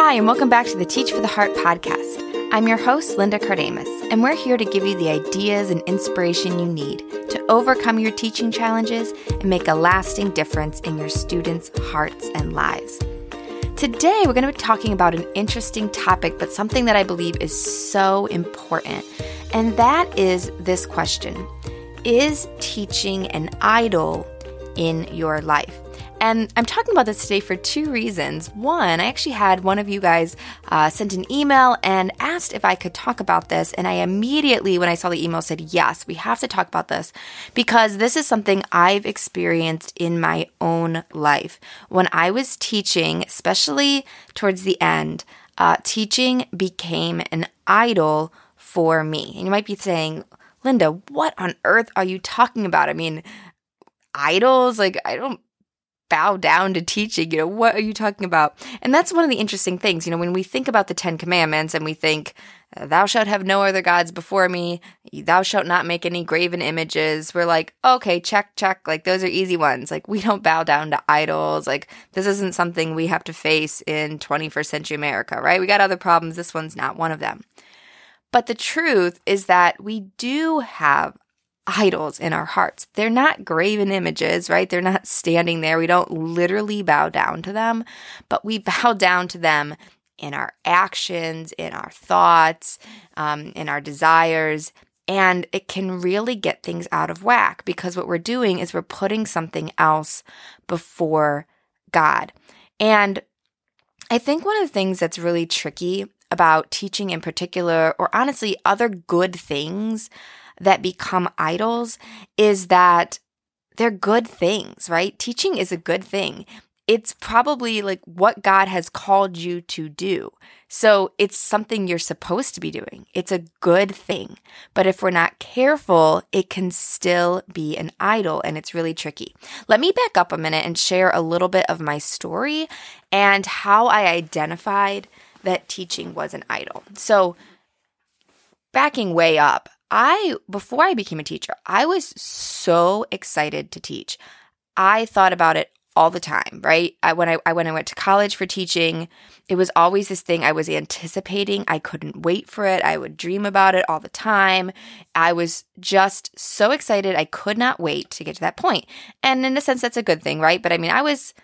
Hi, and welcome back to the Teach for the Heart podcast. I'm your host, Linda Kardamis, and we're here to give you the ideas and inspiration you need to overcome your teaching challenges and make a lasting difference in your students' hearts and lives. Today, we're going to be talking about an interesting topic, but something that I believe is so important, and that is this question Is teaching an idol in your life? And I'm talking about this today for two reasons. One, I actually had one of you guys uh, sent an email and asked if I could talk about this. And I immediately, when I saw the email, said, Yes, we have to talk about this because this is something I've experienced in my own life. When I was teaching, especially towards the end, uh, teaching became an idol for me. And you might be saying, Linda, what on earth are you talking about? I mean, idols? Like, I don't bow down to teaching. You know, what are you talking about? And that's one of the interesting things. You know, when we think about the Ten Commandments and we think, uh, thou shalt have no other gods before me, thou shalt not make any graven images, we're like, okay, check, check. Like, those are easy ones. Like, we don't bow down to idols. Like, this isn't something we have to face in 21st century America, right? We got other problems. This one's not one of them. But the truth is that we do have idols in our hearts. They're not graven images, right? They're not standing there. We don't literally bow down to them, but we bow down to them in our actions, in our thoughts, um, in our desires. And it can really get things out of whack because what we're doing is we're putting something else before God. And I think one of the things that's really tricky about teaching in particular, or honestly, other good things that become idols is that they're good things, right? Teaching is a good thing. It's probably like what God has called you to do. So it's something you're supposed to be doing. It's a good thing. But if we're not careful, it can still be an idol and it's really tricky. Let me back up a minute and share a little bit of my story and how I identified that teaching was an idol. So, backing way up, I, before I became a teacher, I was so excited to teach. I thought about it all the time, right? I, when I, I when I went to college for teaching, it was always this thing I was anticipating. I couldn't wait for it. I would dream about it all the time. I was just so excited. I could not wait to get to that point. And in a sense, that's a good thing, right? But I mean, I was.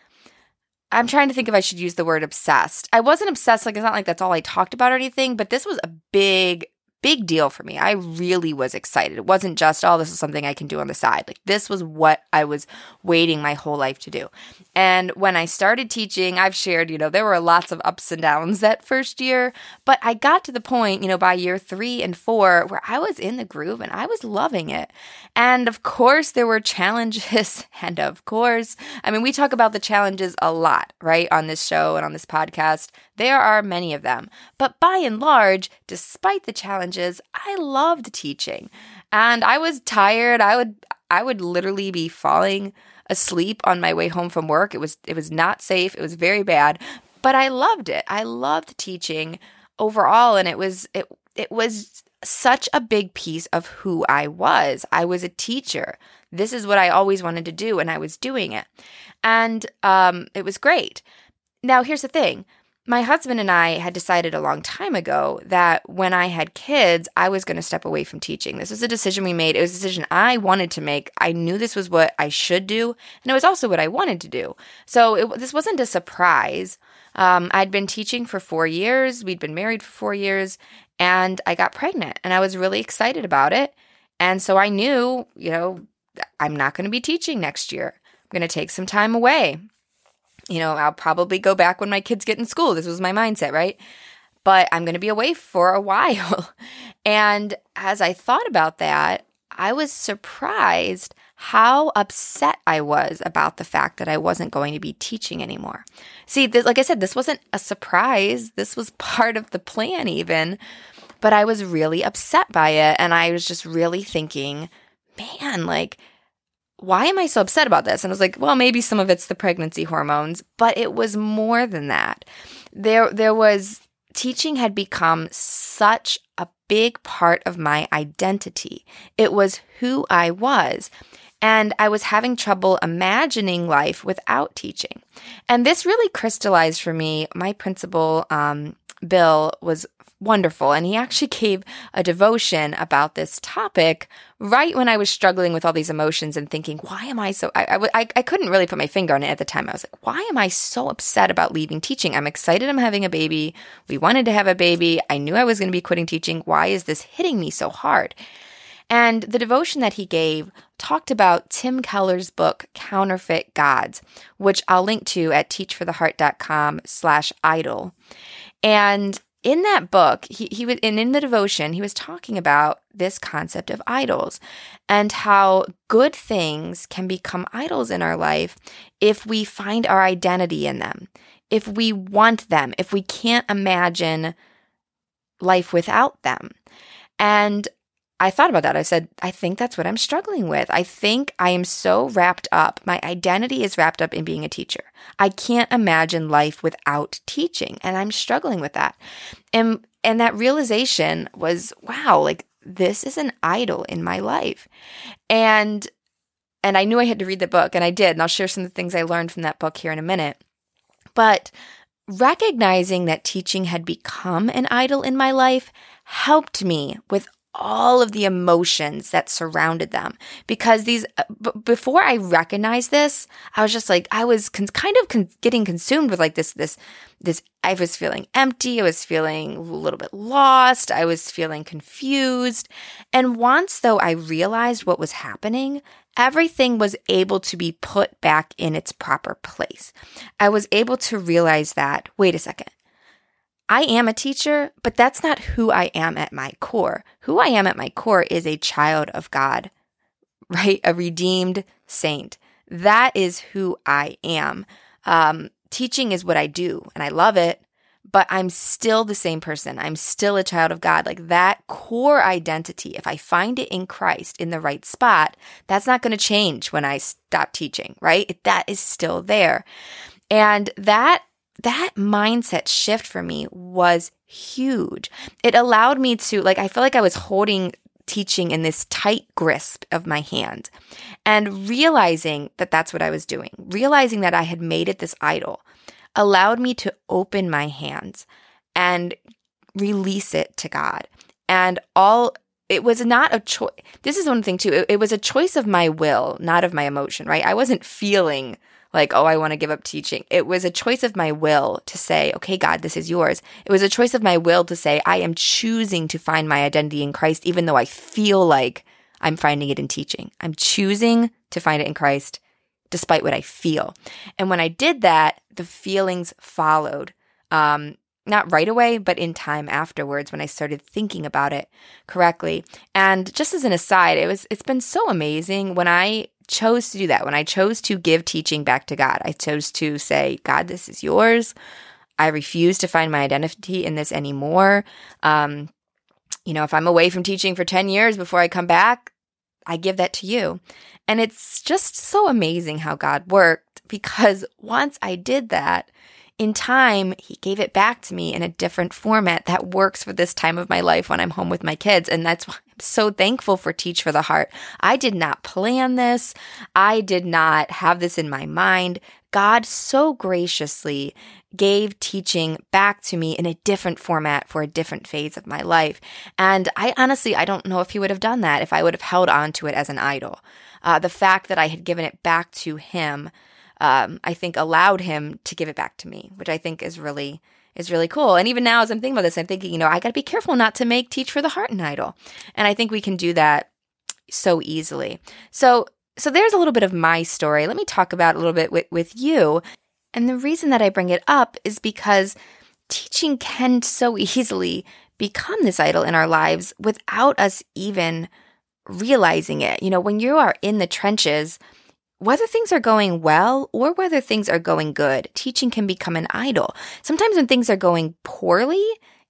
I'm trying to think if I should use the word obsessed. I wasn't obsessed, like, it's not like that's all I talked about or anything, but this was a big big deal for me. I really was excited. It wasn't just, oh, this is something I can do on the side. Like, this was what I was waiting my whole life to do. And when I started teaching, I've shared, you know, there were lots of ups and downs that first year, but I got to the point, you know, by year three and four where I was in the groove and I was loving it. And of course, there were challenges. And of course, I mean, we talk about the challenges a lot, right, on this show and on this podcast. There are many of them. But by and large, despite the challenges, I loved teaching. And I was tired. I would I would literally be falling asleep on my way home from work. It was it was not safe. It was very bad, but I loved it. I loved teaching overall and it was it it was such a big piece of who I was. I was a teacher. This is what I always wanted to do and I was doing it. And um it was great. Now here's the thing my husband and I had decided a long time ago that when I had kids, I was going to step away from teaching. This was a decision we made. It was a decision I wanted to make. I knew this was what I should do, and it was also what I wanted to do. So it, this wasn't a surprise. Um, I'd been teaching for four years, we'd been married for four years, and I got pregnant, and I was really excited about it. And so I knew, you know, I'm not going to be teaching next year. I'm going to take some time away you know, I'll probably go back when my kids get in school. This was my mindset, right? But I'm going to be away for a while. and as I thought about that, I was surprised how upset I was about the fact that I wasn't going to be teaching anymore. See, this, like I said, this wasn't a surprise. This was part of the plan, even. But I was really upset by it. And I was just really thinking, man, like, why am I so upset about this? And I was like, well, maybe some of it's the pregnancy hormones, but it was more than that. There, there was teaching had become such a big part of my identity. It was who I was. and I was having trouble imagining life without teaching. And this really crystallized for me. My principal, um, Bill, was wonderful. And he actually gave a devotion about this topic right when I was struggling with all these emotions and thinking, why am I so, I, I, I couldn't really put my finger on it at the time. I was like, why am I so upset about leaving teaching? I'm excited I'm having a baby. We wanted to have a baby. I knew I was going to be quitting teaching. Why is this hitting me so hard? And the devotion that he gave talked about Tim Keller's book, Counterfeit Gods, which I'll link to at teachfortheheart.com slash idol. And in that book, he, he was, and in the devotion, he was talking about this concept of idols and how good things can become idols in our life if we find our identity in them, if we want them, if we can't imagine life without them. And I thought about that. I said, I think that's what I'm struggling with. I think I am so wrapped up. My identity is wrapped up in being a teacher. I can't imagine life without teaching, and I'm struggling with that. And and that realization was, wow, like this is an idol in my life. And and I knew I had to read the book, and I did. And I'll share some of the things I learned from that book here in a minute. But recognizing that teaching had become an idol in my life helped me with all of the emotions that surrounded them. Because these uh, b- before i recognized this i was just like i was con- kind of con- getting consumed with like this this this i was feeling empty i was feeling a little bit lost i was feeling confused. And once though i realized what was happening everything was able to be put back in its proper place. I was able to realize that wait a second I am a teacher, but that's not who I am at my core. Who I am at my core is a child of God, right? A redeemed saint. That is who I am. Um, teaching is what I do, and I love it, but I'm still the same person. I'm still a child of God. Like that core identity, if I find it in Christ in the right spot, that's not going to change when I stop teaching, right? That is still there. And that that mindset shift for me was huge. It allowed me to, like, I feel like I was holding teaching in this tight grasp of my hand and realizing that that's what I was doing, realizing that I had made it this idol allowed me to open my hands and release it to God. And all it was not a choice. This is one thing too. It, it was a choice of my will, not of my emotion, right? I wasn't feeling like, oh, I want to give up teaching. It was a choice of my will to say, okay, God, this is yours. It was a choice of my will to say, I am choosing to find my identity in Christ, even though I feel like I'm finding it in teaching. I'm choosing to find it in Christ despite what I feel. And when I did that, the feelings followed. Um, not right away, but in time afterwards when I started thinking about it correctly. And just as an aside, it was it's been so amazing when I chose to do that, when I chose to give teaching back to God, I chose to say, God, this is yours. I refuse to find my identity in this anymore. Um, you know, if I'm away from teaching for 10 years before I come back, I give that to you. And it's just so amazing how God worked because once I did that, in time, he gave it back to me in a different format that works for this time of my life when I'm home with my kids. And that's why I'm so thankful for Teach for the Heart. I did not plan this. I did not have this in my mind. God so graciously gave teaching back to me in a different format for a different phase of my life. And I honestly, I don't know if he would have done that if I would have held on to it as an idol. Uh, the fact that I had given it back to him um, I think allowed him to give it back to me, which I think is really is really cool. And even now, as I'm thinking about this, I'm thinking, you know, I got to be careful not to make Teach for the Heart an idol. And I think we can do that so easily. So, so there's a little bit of my story. Let me talk about a little bit with, with you. And the reason that I bring it up is because teaching can so easily become this idol in our lives without us even realizing it. You know, when you are in the trenches, whether things are going well or whether things are going good, teaching can become an idol. Sometimes when things are going poorly,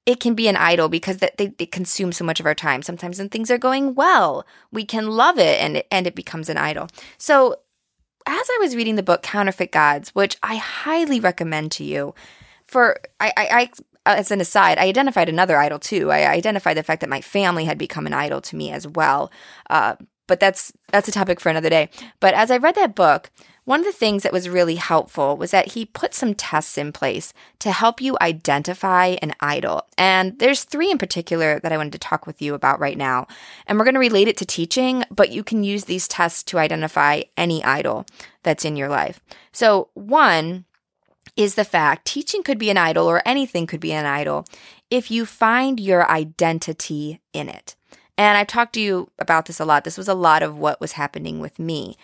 it can be an idol because that they, they, consume so much of our time. Sometimes when things are going well, we can love it and it, and it becomes an idol. So, as I was reading the book Counterfeit Gods, which I highly recommend to you, for I, I, I as an aside, I identified another idol too. I identified the fact that my family had become an idol to me as well. Uh, but that's that's a topic for another day. But as I read that book, one of the things that was really helpful was that he put some tests in place to help you identify an idol. And there's three in particular that I wanted to talk with you about right now. And we're going to relate it to teaching, but you can use these tests to identify any idol that's in your life. So, one is the fact teaching could be an idol or anything could be an idol if you find your identity in it. And I've talked to you about this a lot. This was a lot of what was happening with me.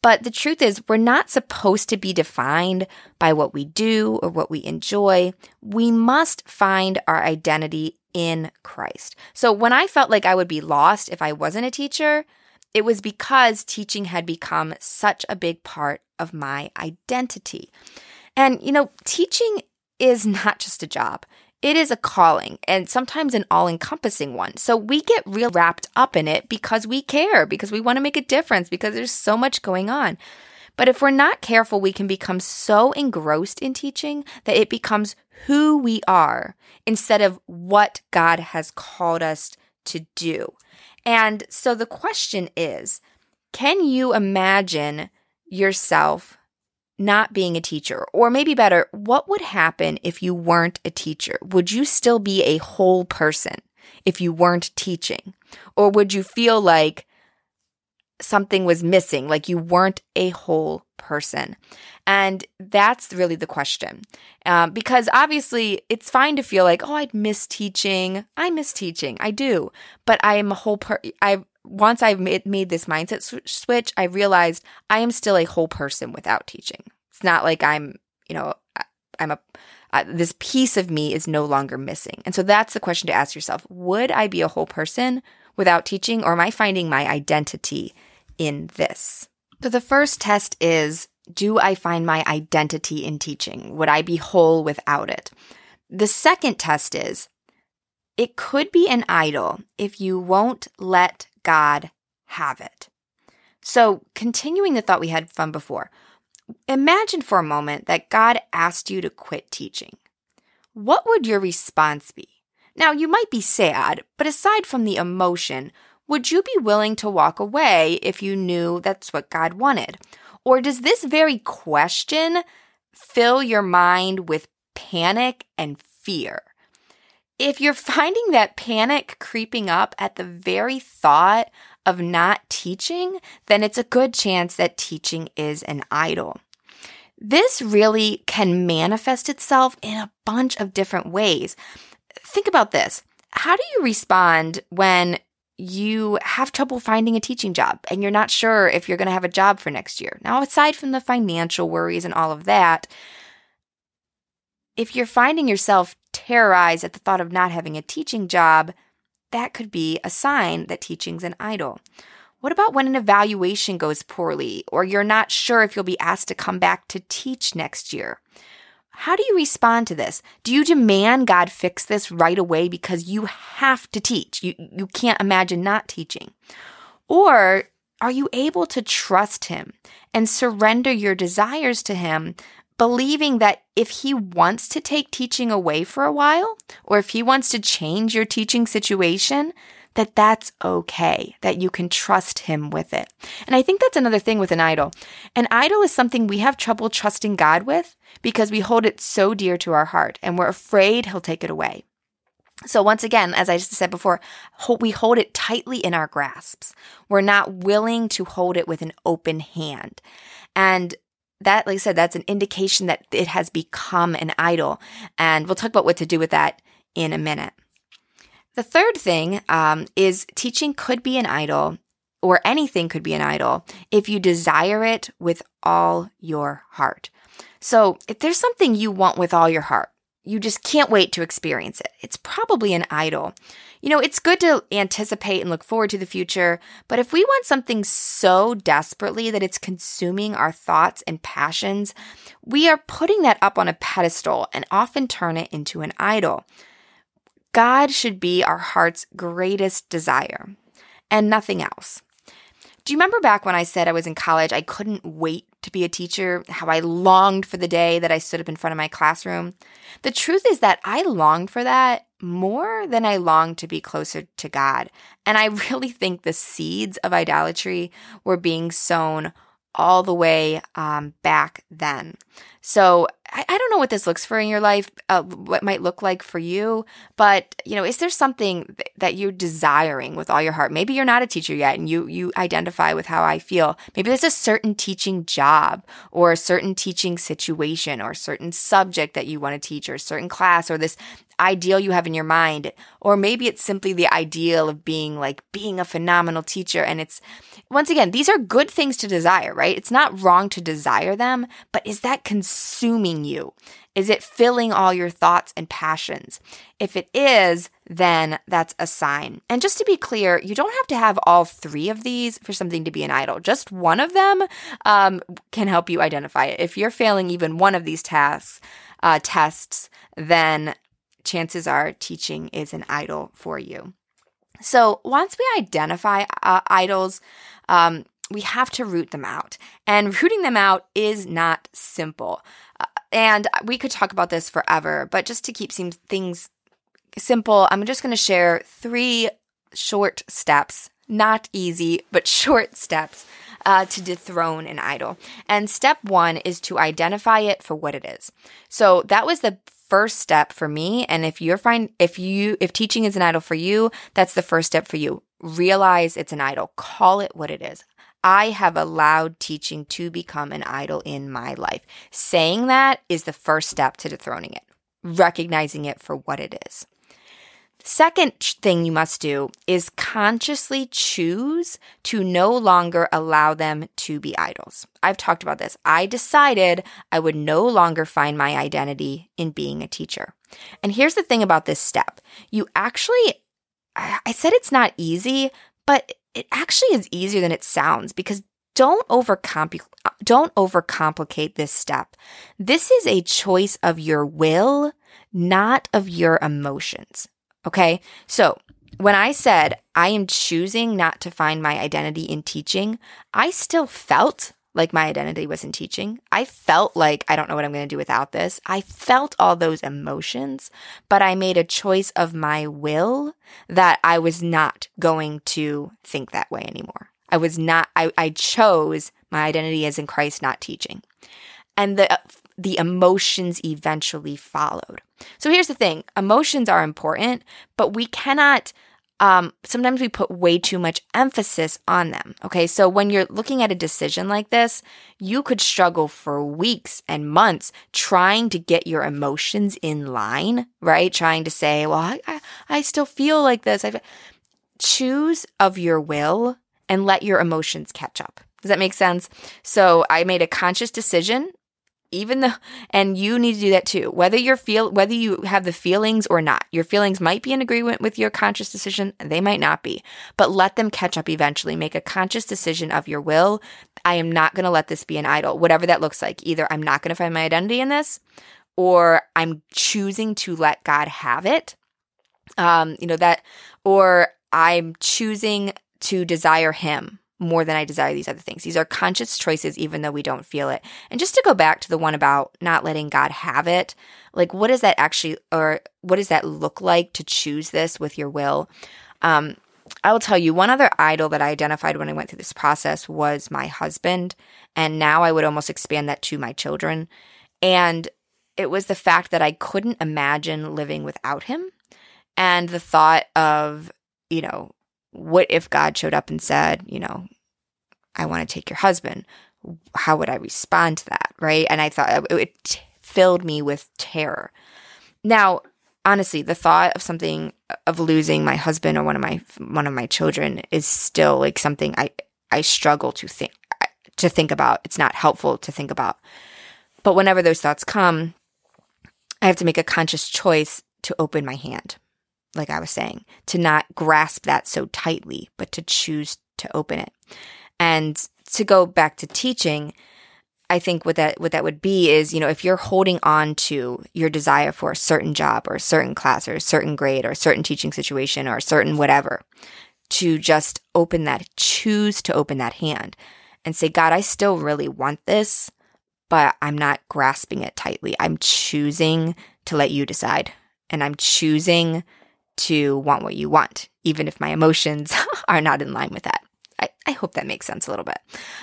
But the truth is, we're not supposed to be defined by what we do or what we enjoy. We must find our identity in Christ. So when I felt like I would be lost if I wasn't a teacher, it was because teaching had become such a big part of my identity. And, you know, teaching is not just a job. It is a calling and sometimes an all encompassing one. So we get real wrapped up in it because we care, because we want to make a difference, because there's so much going on. But if we're not careful, we can become so engrossed in teaching that it becomes who we are instead of what God has called us to do. And so the question is can you imagine yourself not being a teacher? Or maybe better, what would happen if you weren't a teacher? Would you still be a whole person if you weren't teaching? Or would you feel like something was missing, like you weren't a whole person? And that's really the question. Um, because obviously, it's fine to feel like, oh, I'd miss teaching. I miss teaching. I do. But I am a whole per. I once I made, this mindset switch, I realized I am still a whole person without teaching. It's not like I'm, you know, I'm a, uh, this piece of me is no longer missing. And so that's the question to ask yourself Would I be a whole person without teaching, or am I finding my identity in this? So the first test is Do I find my identity in teaching? Would I be whole without it? The second test is It could be an idol if you won't let God have it. So, continuing the thought we had from before, imagine for a moment that God asked you to quit teaching. What would your response be? Now, you might be sad, but aside from the emotion, would you be willing to walk away if you knew that's what God wanted? Or does this very question fill your mind with panic and fear? If you're finding that panic creeping up at the very thought of not teaching, then it's a good chance that teaching is an idol. This really can manifest itself in a bunch of different ways. Think about this. How do you respond when you have trouble finding a teaching job and you're not sure if you're going to have a job for next year? Now, aside from the financial worries and all of that, if you're finding yourself terrorized at the thought of not having a teaching job, that could be a sign that teaching's an idol. What about when an evaluation goes poorly or you're not sure if you'll be asked to come back to teach next year? How do you respond to this? Do you demand God fix this right away because you have to teach? You, you can't imagine not teaching. Or are you able to trust Him and surrender your desires to Him believing that if he wants to take teaching away for a while, or if he wants to change your teaching situation, that that's okay, that you can trust him with it. And I think that's another thing with an idol. An idol is something we have trouble trusting God with because we hold it so dear to our heart and we're afraid he'll take it away. So once again, as I just said before, we hold it tightly in our grasps. We're not willing to hold it with an open hand. And that, like I said, that's an indication that it has become an idol. And we'll talk about what to do with that in a minute. The third thing um, is teaching could be an idol, or anything could be an idol, if you desire it with all your heart. So if there's something you want with all your heart, you just can't wait to experience it. It's probably an idol. You know, it's good to anticipate and look forward to the future, but if we want something so desperately that it's consuming our thoughts and passions, we are putting that up on a pedestal and often turn it into an idol. God should be our heart's greatest desire and nothing else. Do you remember back when I said I was in college, I couldn't wait to be a teacher, how I longed for the day that I stood up in front of my classroom? The truth is that I longed for that more than I longed to be closer to God. And I really think the seeds of idolatry were being sown all the way um, back then. So I, I, don't know what this looks for in your life, uh, what might look like for you, but you know, is there something th- that you're desiring with all your heart? Maybe you're not a teacher yet, and you you identify with how I feel. Maybe there's a certain teaching job, or a certain teaching situation, or a certain subject that you want to teach, or a certain class, or this ideal you have in your mind. Or maybe it's simply the ideal of being like being a phenomenal teacher. And it's, once again, these are good things to desire, right? It's not wrong to desire them, but is that consuming you? Is it filling all your thoughts and passions? If it is, then that's a sign. And just to be clear, you don't have to have all three of these for something to be an idol. Just one of them um, can help you identify it. If you're failing even one of these tasks, uh, tests, then chances are teaching is an idol for you. So once we identify uh, idols, um, we have to root them out. And rooting them out is not simple. Uh, and we could talk about this forever, but just to keep things simple, I'm just going to share three short steps, not easy, but short steps uh, to dethrone an idol. And step one is to identify it for what it is. So that was the first step for me. And if you're fine, if you, if teaching is an idol for you, that's the first step for you. Realize it's an idol. Call it what it is. I have allowed teaching to become an idol in my life. Saying that is the first step to dethroning it, recognizing it for what it is. Second thing you must do is consciously choose to no longer allow them to be idols. I've talked about this. I decided I would no longer find my identity in being a teacher. And here's the thing about this step. You actually, I said it's not easy, but it actually is easier than it sounds because don't overcomplicate don't overcomplicate this step. This is a choice of your will, not of your emotions. Okay. So when I said I am choosing not to find my identity in teaching, I still felt like my identity was in teaching. I felt like I don't know what I'm going to do without this. I felt all those emotions, but I made a choice of my will that I was not going to think that way anymore. I was not, I, I chose my identity as in Christ, not teaching. And the the emotions eventually followed. So here's the thing emotions are important, but we cannot. Um, sometimes we put way too much emphasis on them. Okay. So when you're looking at a decision like this, you could struggle for weeks and months trying to get your emotions in line, right? Trying to say, well, I, I, I still feel like this. I choose of your will and let your emotions catch up. Does that make sense? So I made a conscious decision even though and you need to do that too. Whether you're feel whether you have the feelings or not your feelings might be in agreement with your conscious decision they might not be but let them catch up eventually. Make a conscious decision of your will. I am not going to let this be an idol whatever that looks like. Either i'm not going to find my identity in this or i'm choosing to let god have it. Um you know that or i'm choosing to desire him more than I desire these other things. These are conscious choices, even though we don't feel it. And just to go back to the one about not letting God have it, like what does that actually, or what does that look like to choose this with your will? Um, I will tell you one other idol that I identified when I went through this process was my husband. And now I would almost expand that to my children. And it was the fact that I couldn't imagine living without him. And the thought of, you know, what if God showed up and said, you know, I want to take your husband? How would I respond to that? Right. And I thought it, it filled me with terror. Now, honestly, the thought of something of losing my husband or one of my one of my children is still like something I I struggle to think to think about. It's not helpful to think about. But whenever those thoughts come, I have to make a conscious choice to open my hand like I was saying, to not grasp that so tightly, but to choose to open it. And to go back to teaching, I think what that what that would be is, you know, if you're holding on to your desire for a certain job or a certain class or a certain grade or a certain teaching situation or a certain whatever, to just open that, choose to open that hand and say, God, I still really want this, but I'm not grasping it tightly. I'm choosing to let you decide and I'm choosing to want what you want, even if my emotions are not in line with that. I, I hope that makes sense a little bit.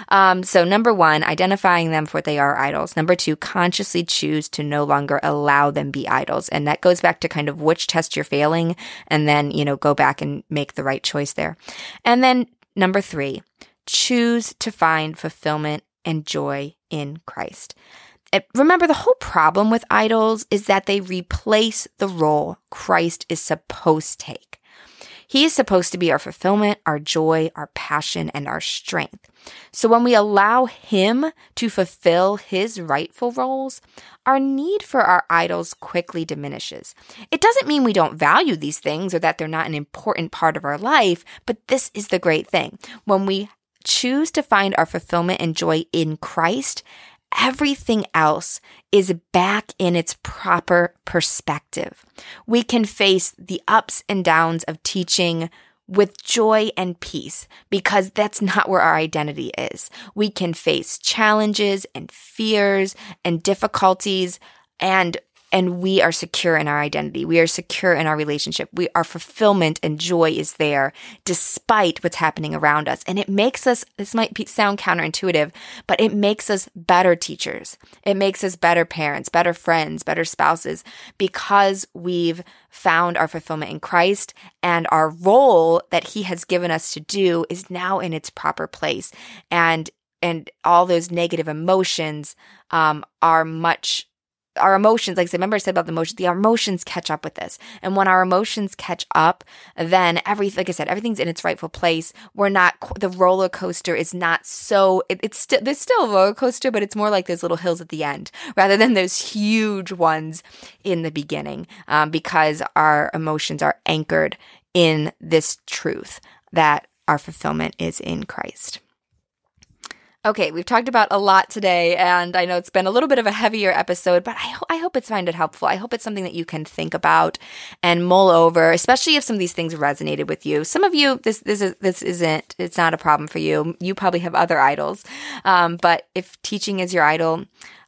Um, so, number one, identifying them for what they are idols. Number two, consciously choose to no longer allow them be idols. And that goes back to kind of which test you're failing, and then, you know, go back and make the right choice there. And then number three, choose to find fulfillment and joy in Christ. Remember, the whole problem with idols is that they replace the role Christ is supposed to take. He is supposed to be our fulfillment, our joy, our passion, and our strength. So when we allow Him to fulfill His rightful roles, our need for our idols quickly diminishes. It doesn't mean we don't value these things or that they're not an important part of our life, but this is the great thing. When we choose to find our fulfillment and joy in Christ, everything else is back in its proper perspective. We can face the ups and downs of teaching with joy and peace because that's not where our identity is. We can face challenges and fears and difficulties and and we are secure in our identity. We are secure in our relationship. We, our fulfillment and joy is there despite what's happening around us. And it makes us, this might be, sound counterintuitive, but it makes us better teachers. It makes us better parents, better friends, better spouses because we've found our fulfillment in Christ and our role that he has given us to do is now in its proper place. And and all those negative emotions um, are much our emotions, like I said, remember I said about the emotions, the emotions catch up with this. And when our emotions catch up, then every, like I said, everything's in its rightful place. We're not, the roller coaster is not so, it, it's still, there's still a roller coaster, but it's more like those little hills at the end rather than those huge ones in the beginning, um, because our emotions are anchored in this truth that our fulfillment is in Christ. Okay, we've talked about a lot today, and I know it's been a little bit of a heavier episode, but I, ho- I hope it's find it helpful. I hope it's something that you can think about and mull over, especially if some of these things resonated with you. Some of you, this this is this isn't it's not a problem for you. You probably have other idols, um, but if teaching is your idol,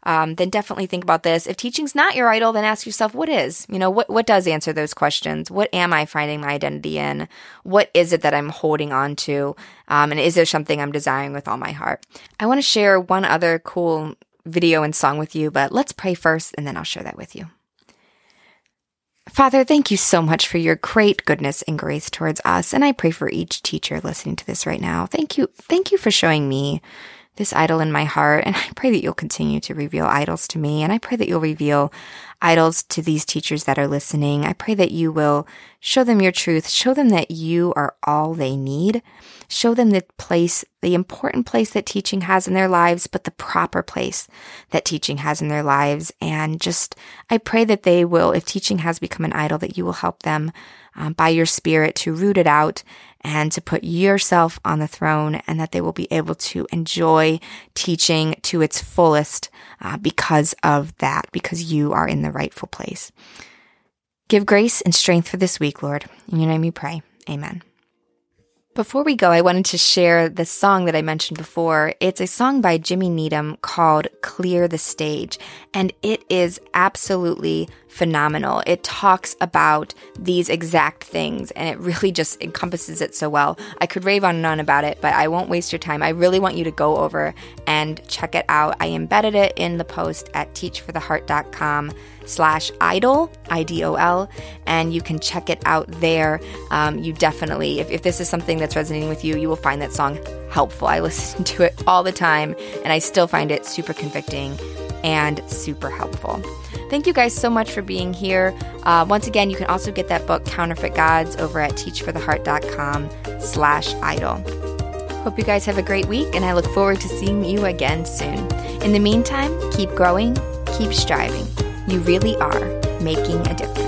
um, then definitely think about this. If teaching's not your idol, then ask yourself, what is? You know, what, what does answer those questions? What am I finding my identity in? What is it that I'm holding on to? Um, and is there something I'm desiring with all my heart? I want to share one other cool video and song with you, but let's pray first and then I'll share that with you. Father, thank you so much for your great goodness and grace towards us. And I pray for each teacher listening to this right now. Thank you. Thank you for showing me this idol in my heart. And I pray that you'll continue to reveal idols to me. And I pray that you'll reveal idols to these teachers that are listening. I pray that you will show them your truth, show them that you are all they need, show them the place, the important place that teaching has in their lives, but the proper place that teaching has in their lives. And just, I pray that they will, if teaching has become an idol, that you will help them um, by your spirit to root it out and to put yourself on the throne and that they will be able to enjoy teaching to its fullest uh, because of that, because you are in the rightful place. Give grace and strength for this week, Lord. In your name we pray. Amen. Before we go, I wanted to share the song that I mentioned before. It's a song by Jimmy Needham called Clear the Stage, and it is absolutely phenomenal. It talks about these exact things and it really just encompasses it so well. I could rave on and on about it, but I won't waste your time. I really want you to go over and check it out. I embedded it in the post at teachfortheheart.com slash idol, I-D-O-L, and you can check it out there. Um, you definitely, if, if this is something that's resonating with you, you will find that song helpful. I listen to it all the time and I still find it super convicting and super helpful. Thank you guys so much for being here. Uh, once again, you can also get that book, Counterfeit Gods, over at teachfortheheart.com slash idol. Hope you guys have a great week, and I look forward to seeing you again soon. In the meantime, keep growing, keep striving. You really are making a difference.